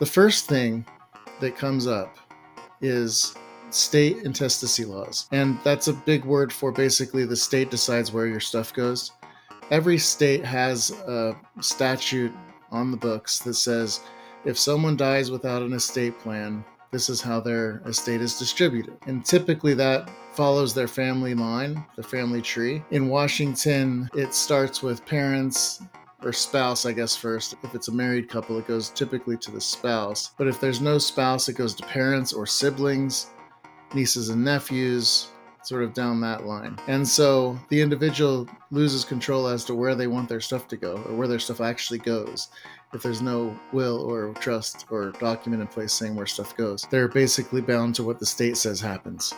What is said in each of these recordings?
The first thing that comes up is state intestacy laws. And that's a big word for basically the state decides where your stuff goes. Every state has a statute on the books that says if someone dies without an estate plan, this is how their estate is distributed. And typically that follows their family line, the family tree. In Washington, it starts with parents, or spouse, I guess, first. If it's a married couple, it goes typically to the spouse. But if there's no spouse, it goes to parents or siblings, nieces and nephews, sort of down that line. And so the individual loses control as to where they want their stuff to go or where their stuff actually goes. If there's no will or trust or document in place saying where stuff goes, they're basically bound to what the state says happens.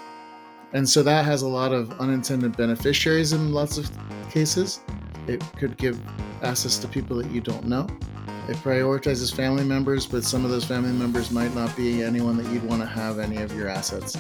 And so that has a lot of unintended beneficiaries in lots of cases. It could give access to people that you don't know. It prioritizes family members, but some of those family members might not be anyone that you'd want to have any of your assets.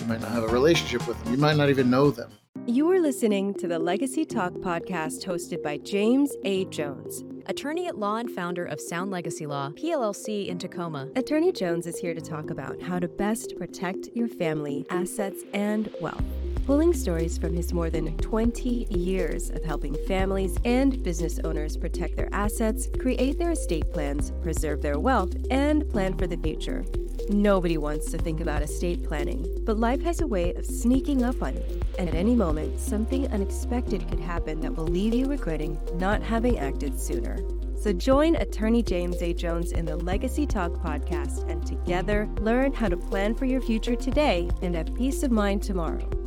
You might not have a relationship with them. You might not even know them. You are listening to the Legacy Talk podcast hosted by James A. Jones, attorney at law and founder of Sound Legacy Law, PLLC in Tacoma. Attorney Jones is here to talk about how to best protect your family, assets, and wealth pulling stories from his more than 20 years of helping families and business owners protect their assets, create their estate plans, preserve their wealth, and plan for the future. Nobody wants to think about estate planning, but life has a way of sneaking up on you, and at any moment, something unexpected could happen that will leave you regretting not having acted sooner. So join attorney James A. Jones in the Legacy Talk podcast and together learn how to plan for your future today and have peace of mind tomorrow.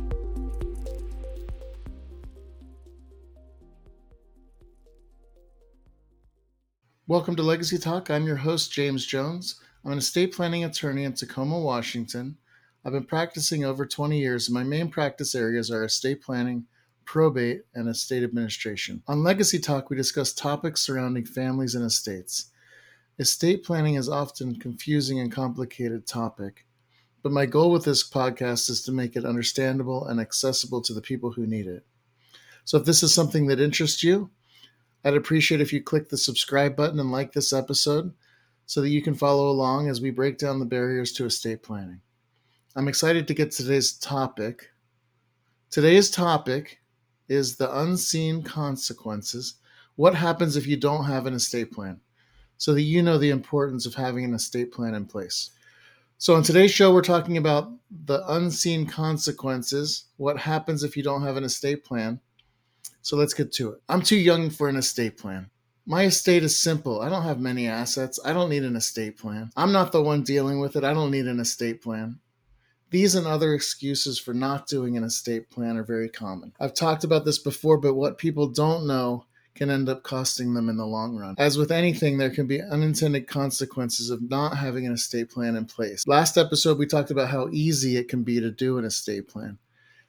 Welcome to Legacy Talk. I'm your host, James Jones. I'm an estate planning attorney in Tacoma, Washington. I've been practicing over 20 years, and my main practice areas are estate planning, probate, and estate administration. On Legacy Talk, we discuss topics surrounding families and estates. Estate planning is often a confusing and complicated topic, but my goal with this podcast is to make it understandable and accessible to the people who need it. So if this is something that interests you, I'd appreciate if you click the subscribe button and like this episode so that you can follow along as we break down the barriers to estate planning. I'm excited to get to today's topic. Today's topic is the unseen consequences. What happens if you don't have an estate plan? So that you know the importance of having an estate plan in place. So, on today's show, we're talking about the unseen consequences. What happens if you don't have an estate plan? So let's get to it. I'm too young for an estate plan. My estate is simple. I don't have many assets. I don't need an estate plan. I'm not the one dealing with it. I don't need an estate plan. These and other excuses for not doing an estate plan are very common. I've talked about this before, but what people don't know can end up costing them in the long run. As with anything, there can be unintended consequences of not having an estate plan in place. Last episode, we talked about how easy it can be to do an estate plan.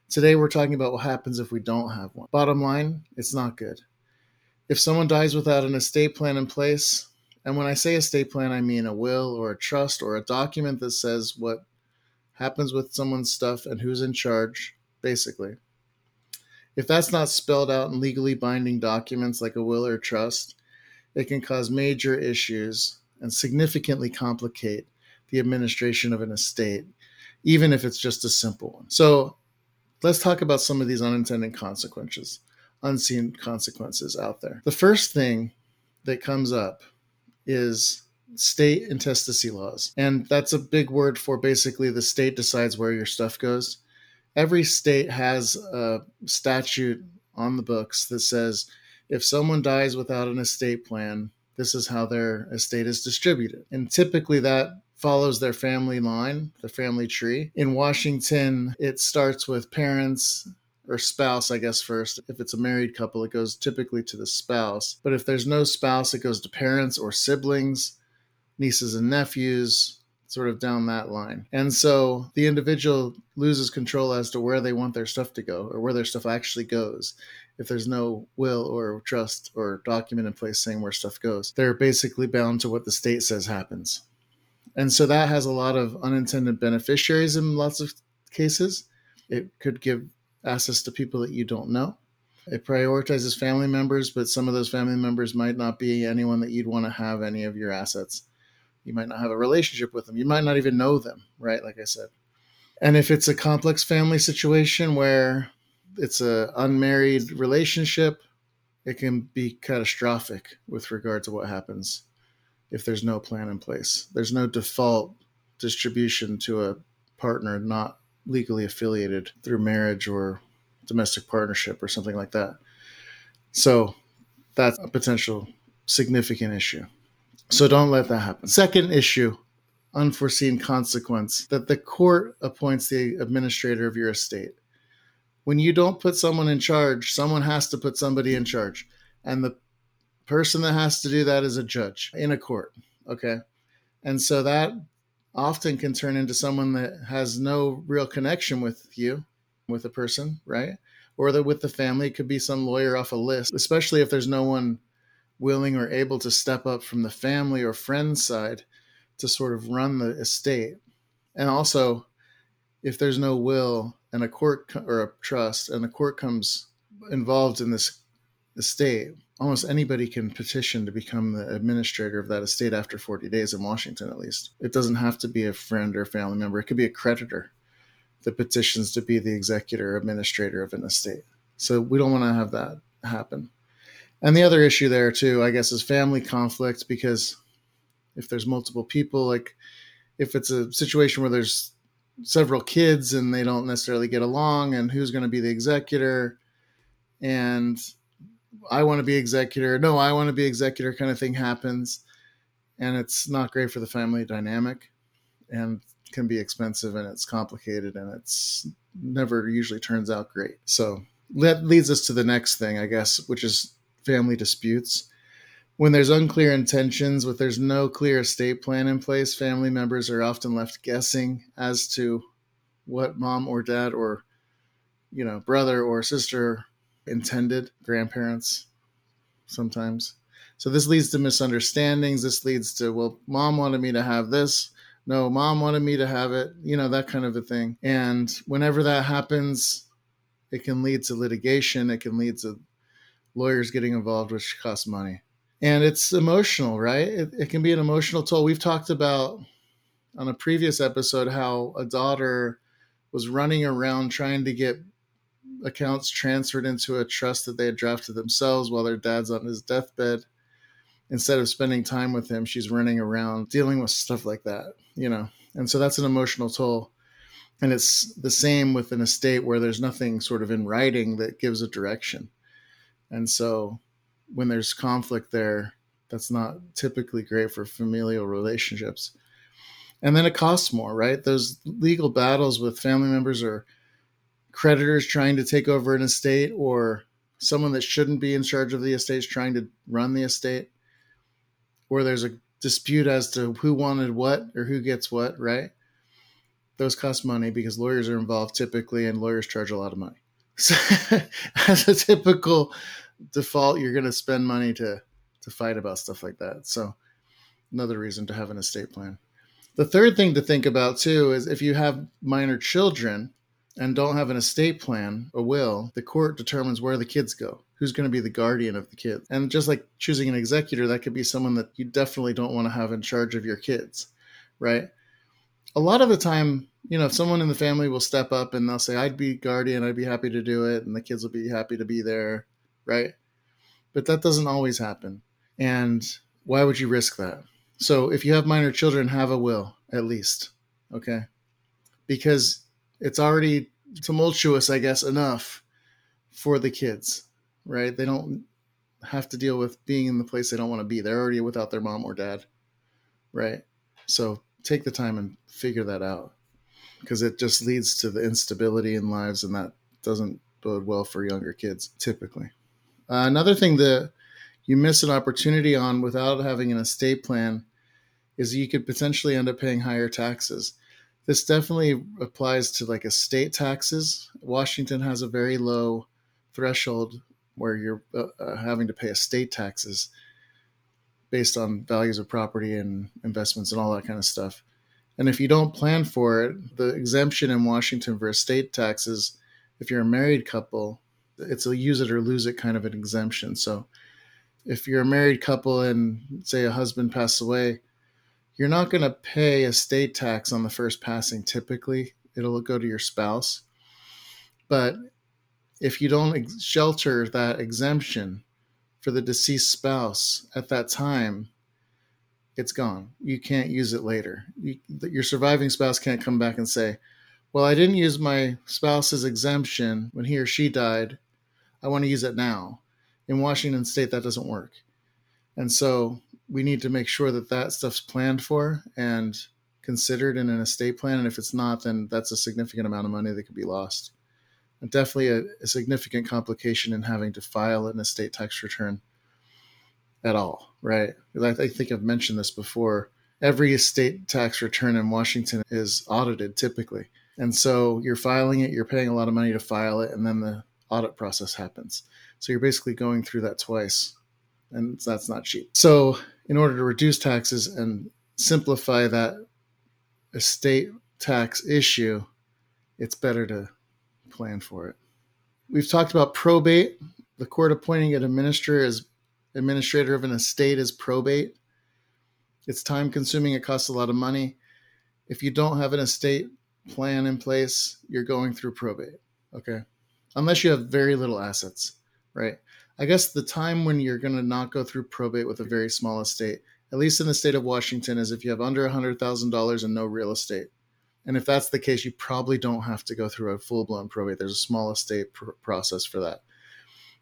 Today, we're talking about what happens if we don't have one. Bottom line, it's not good. If someone dies without an estate plan in place, and when I say estate plan, I mean a will or a trust or a document that says what happens with someone's stuff and who's in charge, basically. If that's not spelled out in legally binding documents like a will or trust, it can cause major issues and significantly complicate the administration of an estate, even if it's just a simple one. So, let's talk about some of these unintended consequences, unseen consequences out there. The first thing that comes up is state intestacy laws. And that's a big word for basically the state decides where your stuff goes. Every state has a statute on the books that says if someone dies without an estate plan, this is how their estate is distributed. And typically that follows their family line, the family tree. In Washington, it starts with parents or spouse, I guess, first. If it's a married couple, it goes typically to the spouse. But if there's no spouse, it goes to parents or siblings, nieces and nephews, sort of down that line. And so the individual loses control as to where they want their stuff to go or where their stuff actually goes. If there's no will or trust or document in place saying where stuff goes, they're basically bound to what the state says happens. And so that has a lot of unintended beneficiaries in lots of cases. It could give access to people that you don't know. It prioritizes family members, but some of those family members might not be anyone that you'd want to have any of your assets. You might not have a relationship with them. You might not even know them, right? Like I said. And if it's a complex family situation where it's a unmarried relationship, it can be catastrophic with regard to what happens if there's no plan in place. There's no default distribution to a partner not legally affiliated through marriage or domestic partnership or something like that. So that's a potential significant issue. So don't let that happen. Second issue, unforeseen consequence that the court appoints the administrator of your estate. When you don't put someone in charge, someone has to put somebody in charge. And the person that has to do that is a judge in a court. Okay. And so that often can turn into someone that has no real connection with you, with a person, right? Or that with the family, it could be some lawyer off a list, especially if there's no one willing or able to step up from the family or friends side to sort of run the estate. And also, if there's no will and a court or a trust and the court comes involved in this estate, almost anybody can petition to become the administrator of that estate after 40 days in Washington, at least. It doesn't have to be a friend or family member, it could be a creditor that petitions to be the executor administrator of an estate. So we don't want to have that happen. And the other issue there, too, I guess, is family conflict because if there's multiple people, like if it's a situation where there's several kids and they don't necessarily get along, and who's going to be the executor, and I want to be executor. No, I want to be executor kind of thing happens. And it's not great for the family dynamic and can be expensive and it's complicated and it's never usually turns out great. So that leads us to the next thing, I guess, which is family disputes. When there's unclear intentions, with there's no clear estate plan in place, family members are often left guessing as to what mom or dad or you know brother or sister intended grandparents sometimes. So this leads to misunderstandings. This leads to, well, mom wanted me to have this. No, mom wanted me to have it, you know, that kind of a thing. And whenever that happens, it can lead to litigation. It can lead to lawyers getting involved, which costs money. And it's emotional, right? It, it can be an emotional toll. We've talked about on a previous episode how a daughter was running around trying to get accounts transferred into a trust that they had drafted themselves while their dad's on his deathbed. Instead of spending time with him, she's running around dealing with stuff like that, you know. And so that's an emotional toll. And it's the same with an estate where there's nothing sort of in writing that gives a direction. And so when there's conflict there, that's not typically great for familial relationships. And then it costs more, right? Those legal battles with family members are creditors trying to take over an estate or someone that shouldn't be in charge of the estate is trying to run the estate? Or there's a dispute as to who wanted what or who gets what right? Those cost money because lawyers are involved typically and lawyers charge a lot of money. So as a typical default you're going to spend money to to fight about stuff like that. So another reason to have an estate plan. The third thing to think about too is if you have minor children and don't have an estate plan, a will, the court determines where the kids go, who's going to be the guardian of the kids. And just like choosing an executor, that could be someone that you definitely don't want to have in charge of your kids, right? A lot of the time, you know, if someone in the family will step up and they'll say, I'd be guardian, I'd be happy to do it, and the kids will be happy to be there, right? But that doesn't always happen. And why would you risk that? So if you have minor children, have a will at least, okay? Because it's already tumultuous, I guess, enough for the kids, right? They don't have to deal with being in the place they don't want to be. They're already without their mom or dad, right? So take the time and figure that out because it just leads to the instability in lives, and that doesn't bode well for younger kids typically. Uh, another thing that you miss an opportunity on without having an estate plan is you could potentially end up paying higher taxes this definitely applies to like estate taxes. Washington has a very low threshold where you're uh, uh, having to pay estate taxes based on values of property and investments and all that kind of stuff. And if you don't plan for it, the exemption in Washington for estate taxes, if you're a married couple, it's a use it or lose it kind of an exemption. So if you're a married couple and say a husband passed away, you're not going to pay estate tax on the first passing typically. It'll go to your spouse. But if you don't shelter that exemption for the deceased spouse at that time, it's gone. You can't use it later. You, your surviving spouse can't come back and say, Well, I didn't use my spouse's exemption when he or she died. I want to use it now. In Washington state, that doesn't work. And so we need to make sure that that stuff's planned for and considered in an estate plan. And if it's not, then that's a significant amount of money that could be lost. And definitely a, a significant complication in having to file an estate tax return at all, right? I think I've mentioned this before. Every estate tax return in Washington is audited typically. And so you're filing it, you're paying a lot of money to file it, and then the audit process happens. So you're basically going through that twice, and that's not cheap. So, in order to reduce taxes and simplify that estate tax issue, it's better to plan for it. We've talked about probate. The court appointing an administrator as administrator of an estate is probate. It's time consuming, it costs a lot of money. If you don't have an estate plan in place, you're going through probate. Okay. Unless you have very little assets, right? I guess the time when you're going to not go through probate with a very small estate, at least in the state of Washington, is if you have under $100,000 and no real estate. And if that's the case, you probably don't have to go through a full blown probate. There's a small estate pr- process for that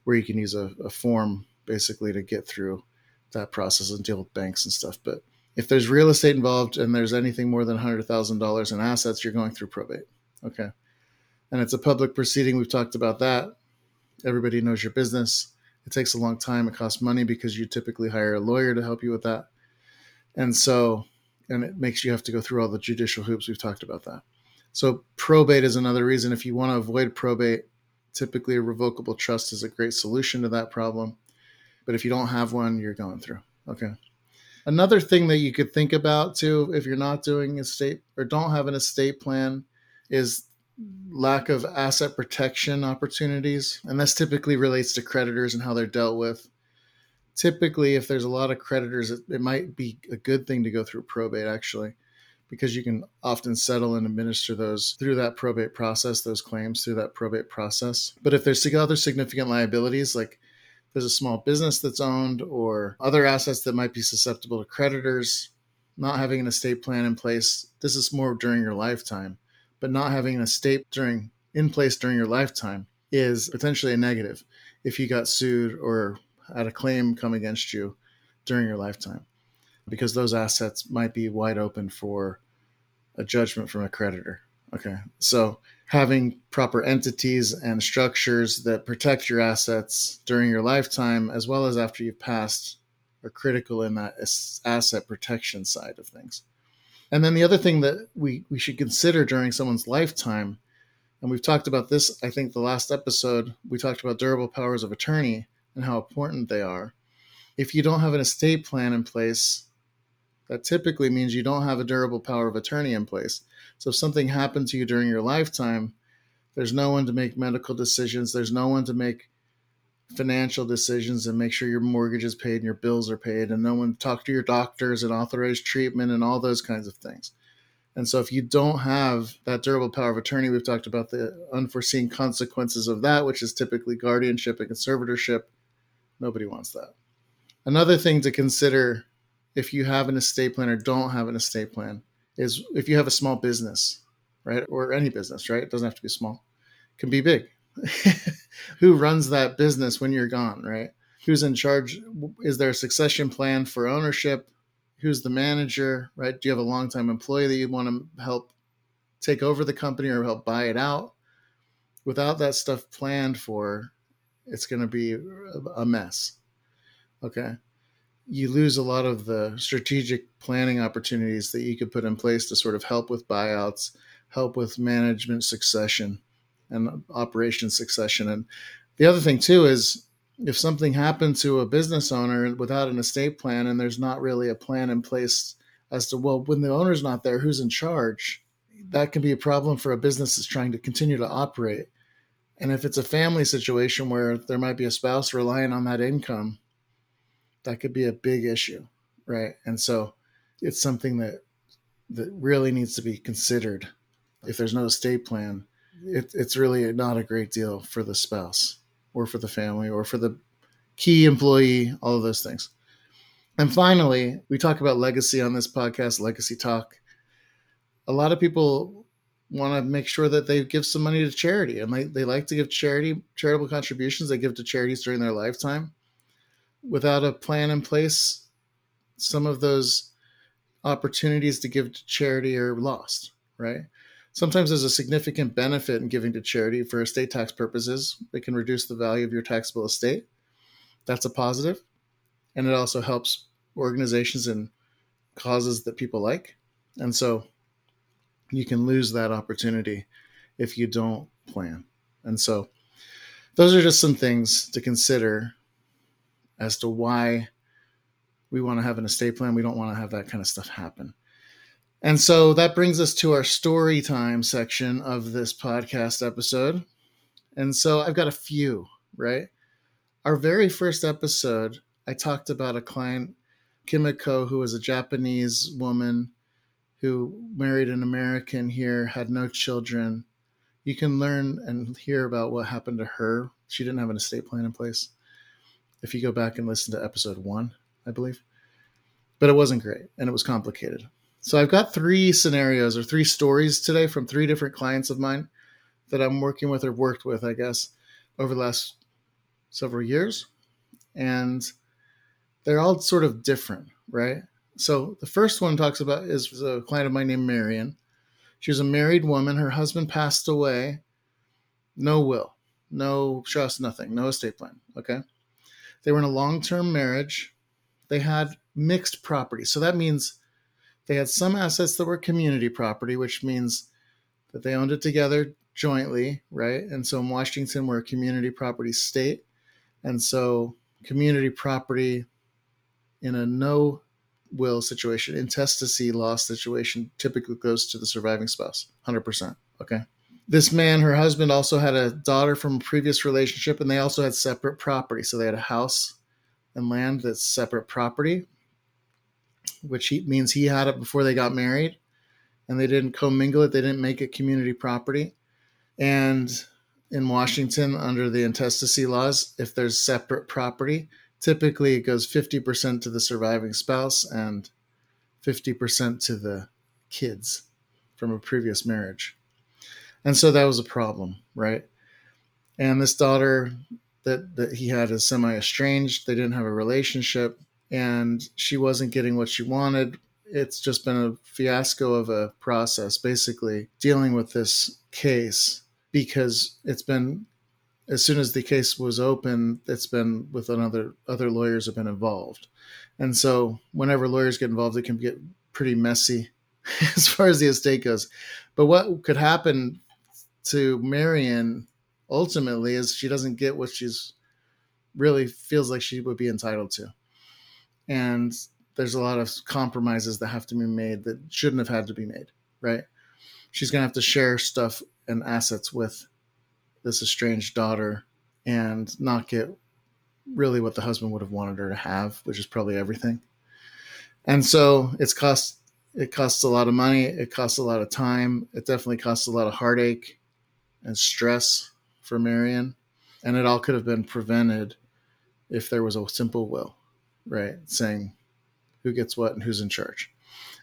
where you can use a, a form basically to get through that process and deal with banks and stuff. But if there's real estate involved and there's anything more than $100,000 in assets, you're going through probate. Okay. And it's a public proceeding. We've talked about that. Everybody knows your business. It takes a long time. It costs money because you typically hire a lawyer to help you with that. And so, and it makes you have to go through all the judicial hoops. We've talked about that. So, probate is another reason. If you want to avoid probate, typically a revocable trust is a great solution to that problem. But if you don't have one, you're going through. Okay. Another thing that you could think about too, if you're not doing estate or don't have an estate plan, is Mm. lack of asset protection opportunities. And this typically relates to creditors and how they're dealt with. Typically, if there's a lot of creditors, it, it might be a good thing to go through probate actually, because you can often settle and administer those through that probate process, those claims through that probate process. But if there's other significant liabilities, like there's a small business that's owned or other assets that might be susceptible to creditors, not having an estate plan in place. This is more during your lifetime, but not having an estate during in place during your lifetime is potentially a negative if you got sued or had a claim come against you during your lifetime because those assets might be wide open for a judgment from a creditor. Okay. So having proper entities and structures that protect your assets during your lifetime as well as after you've passed are critical in that asset protection side of things. And then the other thing that we, we should consider during someone's lifetime, and we've talked about this, I think the last episode, we talked about durable powers of attorney and how important they are. If you don't have an estate plan in place, that typically means you don't have a durable power of attorney in place. So if something happened to you during your lifetime, there's no one to make medical decisions, there's no one to make financial decisions and make sure your mortgage is paid and your bills are paid, and no one talk to your doctors and authorize treatment and all those kinds of things. And so, if you don't have that durable power of attorney, we've talked about the unforeseen consequences of that, which is typically guardianship and conservatorship. Nobody wants that. Another thing to consider if you have an estate plan or don't have an estate plan is if you have a small business, right? Or any business, right? It doesn't have to be small. It can be big. Who runs that business when you're gone, right? Who's in charge? Is there a succession plan for ownership? Who's the manager, right? Do you have a long-time employee that you want to help take over the company or help buy it out? Without that stuff planned for, it's going to be a mess. Okay you lose a lot of the strategic planning opportunities that you could put in place to sort of help with buyouts, help with management succession and operation succession. And the other thing too is if something happened to a business owner without an estate plan and there's not really a plan in place as to well when the owner's not there who's in charge that can be a problem for a business that's trying to continue to operate and if it's a family situation where there might be a spouse relying on that income that could be a big issue, right? And so it's something that that really needs to be considered. If there's no estate plan, it, it's really not a great deal for the spouse or for the family or for the key employee, all of those things. And finally, we talk about legacy on this podcast, Legacy Talk. A lot of people want to make sure that they give some money to charity and they, they like to give charity charitable contributions they give to charities during their lifetime without a plan in place some of those opportunities to give to charity are lost right sometimes there's a significant benefit in giving to charity for estate tax purposes it can reduce the value of your taxable estate that's a positive and it also helps organizations and causes that people like and so you can lose that opportunity if you don't plan. And so those are just some things to consider as to why we want to have an estate plan. We don't want to have that kind of stuff happen. And so that brings us to our story time section of this podcast episode. And so I've got a few, right? Our very first episode, I talked about a client, Kimiko, who was a Japanese woman who married an American here, had no children. You can learn and hear about what happened to her. She didn't have an estate plan in place. If you go back and listen to episode one, I believe. But it wasn't great and it was complicated. So I've got three scenarios or three stories today from three different clients of mine that I'm working with or worked with, I guess, over the last several years. And they're all sort of different, right? So the first one talks about is a client of mine named Marion. She was a married woman. Her husband passed away. No will, no trust, nothing, no estate plan. Okay. They were in a long term marriage. They had mixed property. So that means they had some assets that were community property, which means that they owned it together jointly, right? And so in Washington, we're a community property state. And so community property in a no will situation, intestacy laws situation typically goes to the surviving spouse, 100%. Okay. This man, her husband, also had a daughter from a previous relationship, and they also had separate property. So they had a house and land that's separate property, which he, means he had it before they got married, and they didn't commingle it. They didn't make it community property. And in Washington, under the intestacy laws, if there's separate property, typically it goes 50% to the surviving spouse and 50% to the kids from a previous marriage. And so that was a problem, right? And this daughter that, that he had is semi estranged. They didn't have a relationship and she wasn't getting what she wanted. It's just been a fiasco of a process, basically dealing with this case because it's been as soon as the case was open, it's been with another other lawyers have been involved, and so whenever lawyers get involved, it can get pretty messy as far as the estate goes. But what could happen to Marion ultimately is she doesn't get what she's really feels like she would be entitled to, and there's a lot of compromises that have to be made that shouldn't have had to be made. Right? She's gonna have to share stuff and assets with this estranged daughter and not get really what the husband would have wanted her to have, which is probably everything. And so it's cost it costs a lot of money, it costs a lot of time, it definitely costs a lot of heartache and stress for Marion. And it all could have been prevented if there was a simple will, right? Saying who gets what and who's in charge.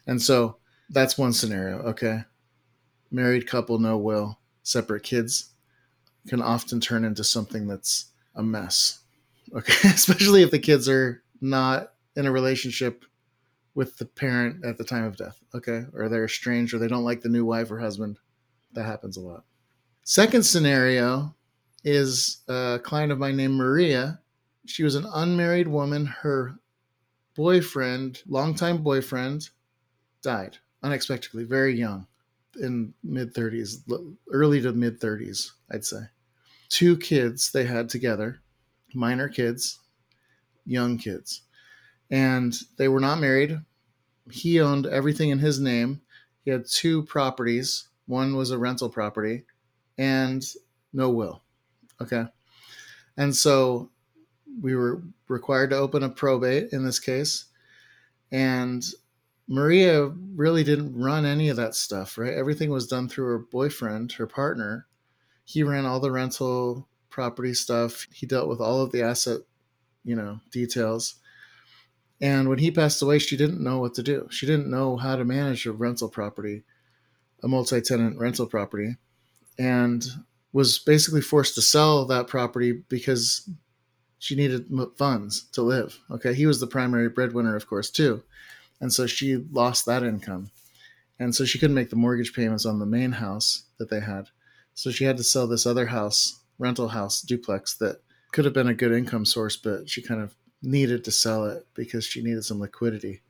And so that's one scenario, okay? Married couple, no will, separate kids, can often turn into something that's a mess. Okay, especially if the kids are not in a relationship with the parent at the time of death. Okay, or they're estranged or they don't like the new wife or husband. That happens a lot. Second scenario is a client of mine named Maria. She was an unmarried woman. Her boyfriend, longtime boyfriend, died unexpectedly, very young in mid 30s, early to mid 30s, I'd say. Two kids they had together, minor kids, young kids. And they were not married. He owned everything in his name. He had two properties. One was a rental property and no will. Okay. And so we were required to open a probate in this case. And Maria really didn't run any of that stuff, right? Everything was done through her boyfriend, her partner. He ran all the rental property stuff. He dealt with all of the asset, you know, details. And when he passed away, she didn't know what to do. She didn't know how to manage a rental property, a multi tenant rental property, and was basically forced to sell that property because she needed funds to live. Okay. He was the primary breadwinner, of course, too. And so she lost that income. And so she couldn't make the mortgage payments on the main house that they had. So she had to sell this other house, rental house, duplex that could have been a good income source, but she kind of needed to sell it because she needed some liquidity.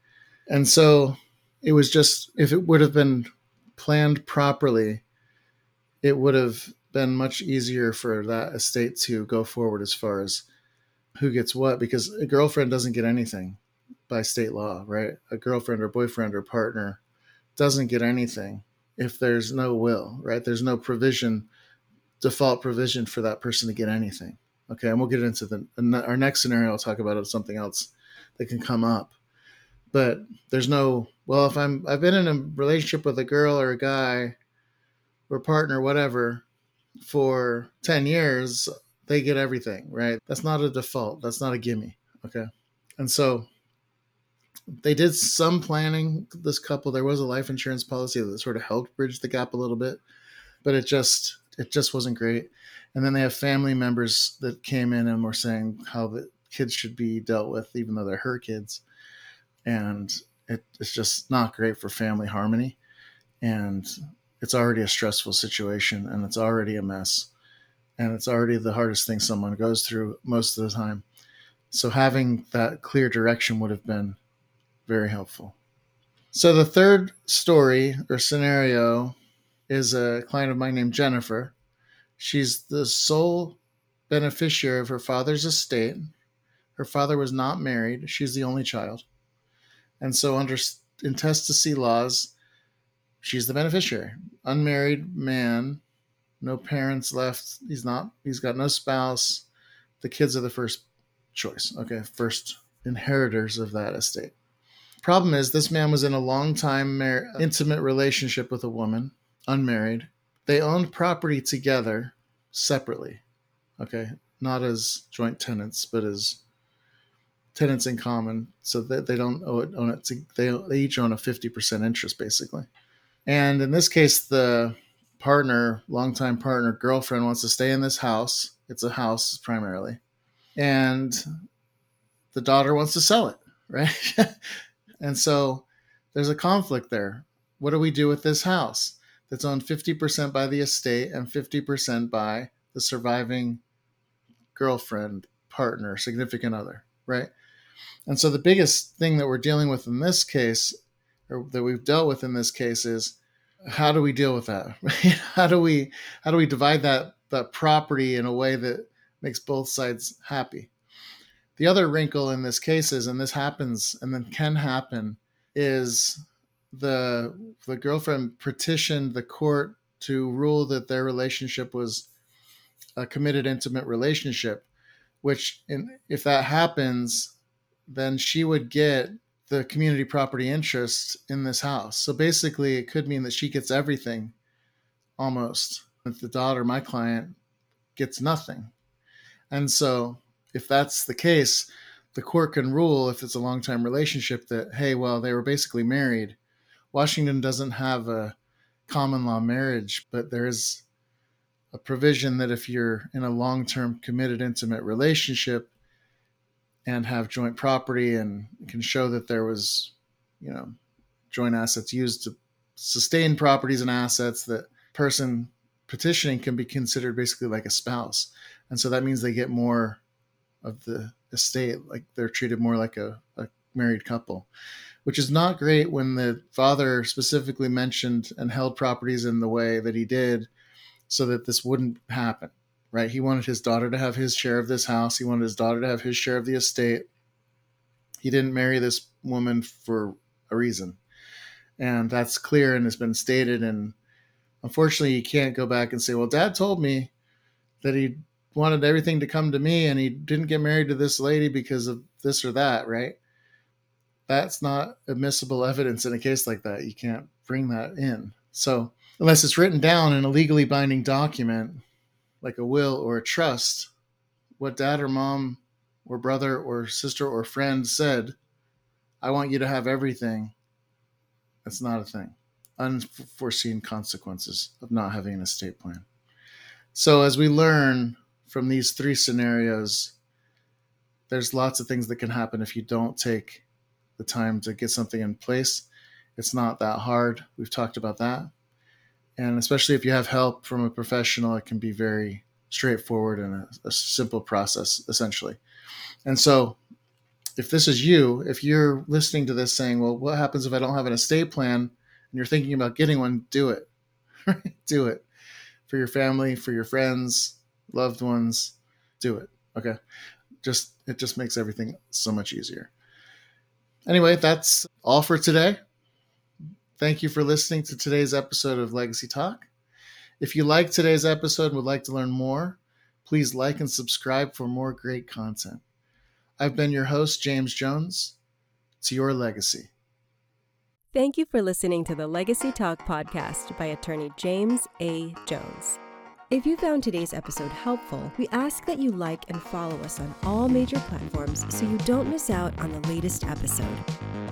And so it was just, if it would have been planned properly, it would have been much easier for that estate to go forward as far as who gets what, because a girlfriend doesn't get anything by state law, right? A girlfriend or boyfriend or partner doesn't get anything if there's no will, right? There's no provision, default provision for that person to get anything. Okay, and we'll get into the our next scenario. I'll talk about something else that can come up, but there's no well. If I'm I've been in a relationship with a girl or a guy or partner, whatever, for ten years, they get everything, right? That's not a default. That's not a gimme. Okay, and so they did some planning. This couple, there was a life insurance policy that sort of helped bridge the gap a little bit, but it just it just wasn't great and then they have family members that came in and were saying how the kids should be dealt with, even though they're her kids, and it, it's just not great for family harmony, and it's already a stressful situation, and it's already a mess, and it's already the hardest thing someone goes through most of the time. So having that clear direction would have been very helpful. So the third story or scenario is a client of mine named Jennifer She's the sole beneficiary of her father's estate. Her father was not married. She's the only child. And so, under intestacy laws, she's the beneficiary. Unmarried man, no parents left. He's not, he's got no spouse. The kids are the first choice. Okay, first inheritors of that estate. Problem is, this man was in a long time mar- intimate relationship with a woman, unmarried. They owned property together separately. Okay. Not as joint tenants, but as tenants in common. So that they don't own it, own it to, they, they each own a 50% interest basically. And in this case, the partner, longtime partner, girlfriend wants to stay in this house. It's a house primarily. And the daughter wants to sell it, right? and so there's a conflict there. What do we do with this house? that's owned 50% by the estate and 50% by the surviving girlfriend, partner, significant other, right? And so the biggest thing that we're dealing with in this case, or that we've dealt with in this case, is how do we deal with that? how do we how do we divide that that property in a way that makes both sides happy? The other wrinkle in this case is, and this happens and then can happen, is the the girlfriend petitioned the court to rule that their relationship was a committed intimate relationship which in, if that happens then she would get the community property interest in this house. So basically it could mean that she gets everything almost if the daughter my client gets nothing. And so if that's the case the court can rule if it's a long time relationship that hey well they were basically married. Washington doesn't have a common law marriage, but there is a provision that if you're in a long term committed intimate relationship and have joint property and can show that there was, you know, joint assets used to sustain properties and assets, that person petitioning can be considered basically like a spouse. And so that means they get more of the estate, like they're treated more like a, a married couple which is not great when the father specifically mentioned and held properties in the way that he did so that this wouldn't happen right? He wanted his daughter to have his share of this house. He wanted his daughter to have his share of the estate. He didn't marry this woman for a reason. And that's clear and has been stated. And unfortunately you can't go back and say well dad told me that he wanted everything to come to me and he didn't get married to this lady because of this or that right? That's not admissible evidence in a case like that. You can't bring that in. So, unless it's written down in a legally binding document, like a will or a trust, what dad or mom or brother or sister or friend said, I want you to have everything, that's not a thing. Unforeseen consequences of not having an estate plan. So, as we learn from these three scenarios, there's lots of things that can happen if you don't take the time to get something in place. It's not that hard. We've talked about that. And especially if you have help from a professional, it can be very straightforward and a, a simple process, essentially. And so, if this is you, if you're listening to this saying, well, what happens if I don't have an estate plan and you're thinking about getting one, do it. do it for your family, for your friends, loved ones. Do it. Okay. Just, it just makes everything so much easier. Anyway, that's all for today. Thank you for listening to today's episode of Legacy Talk. If you like today's episode and would like to learn more, please like and subscribe for more great content. I've been your host, James Jones. To your legacy. Thank you for listening to the Legacy Talk podcast by attorney James A. Jones. If you found today's episode helpful, we ask that you like and follow us on all major platforms so you don't miss out on the latest episode.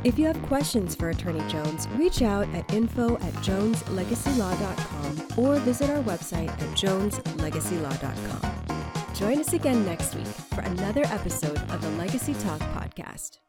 If you have questions for Attorney Jones, reach out at info at joneslegacylaw.com or visit our website at joneslegacylaw.com. Join us again next week for another episode of the Legacy Talk podcast.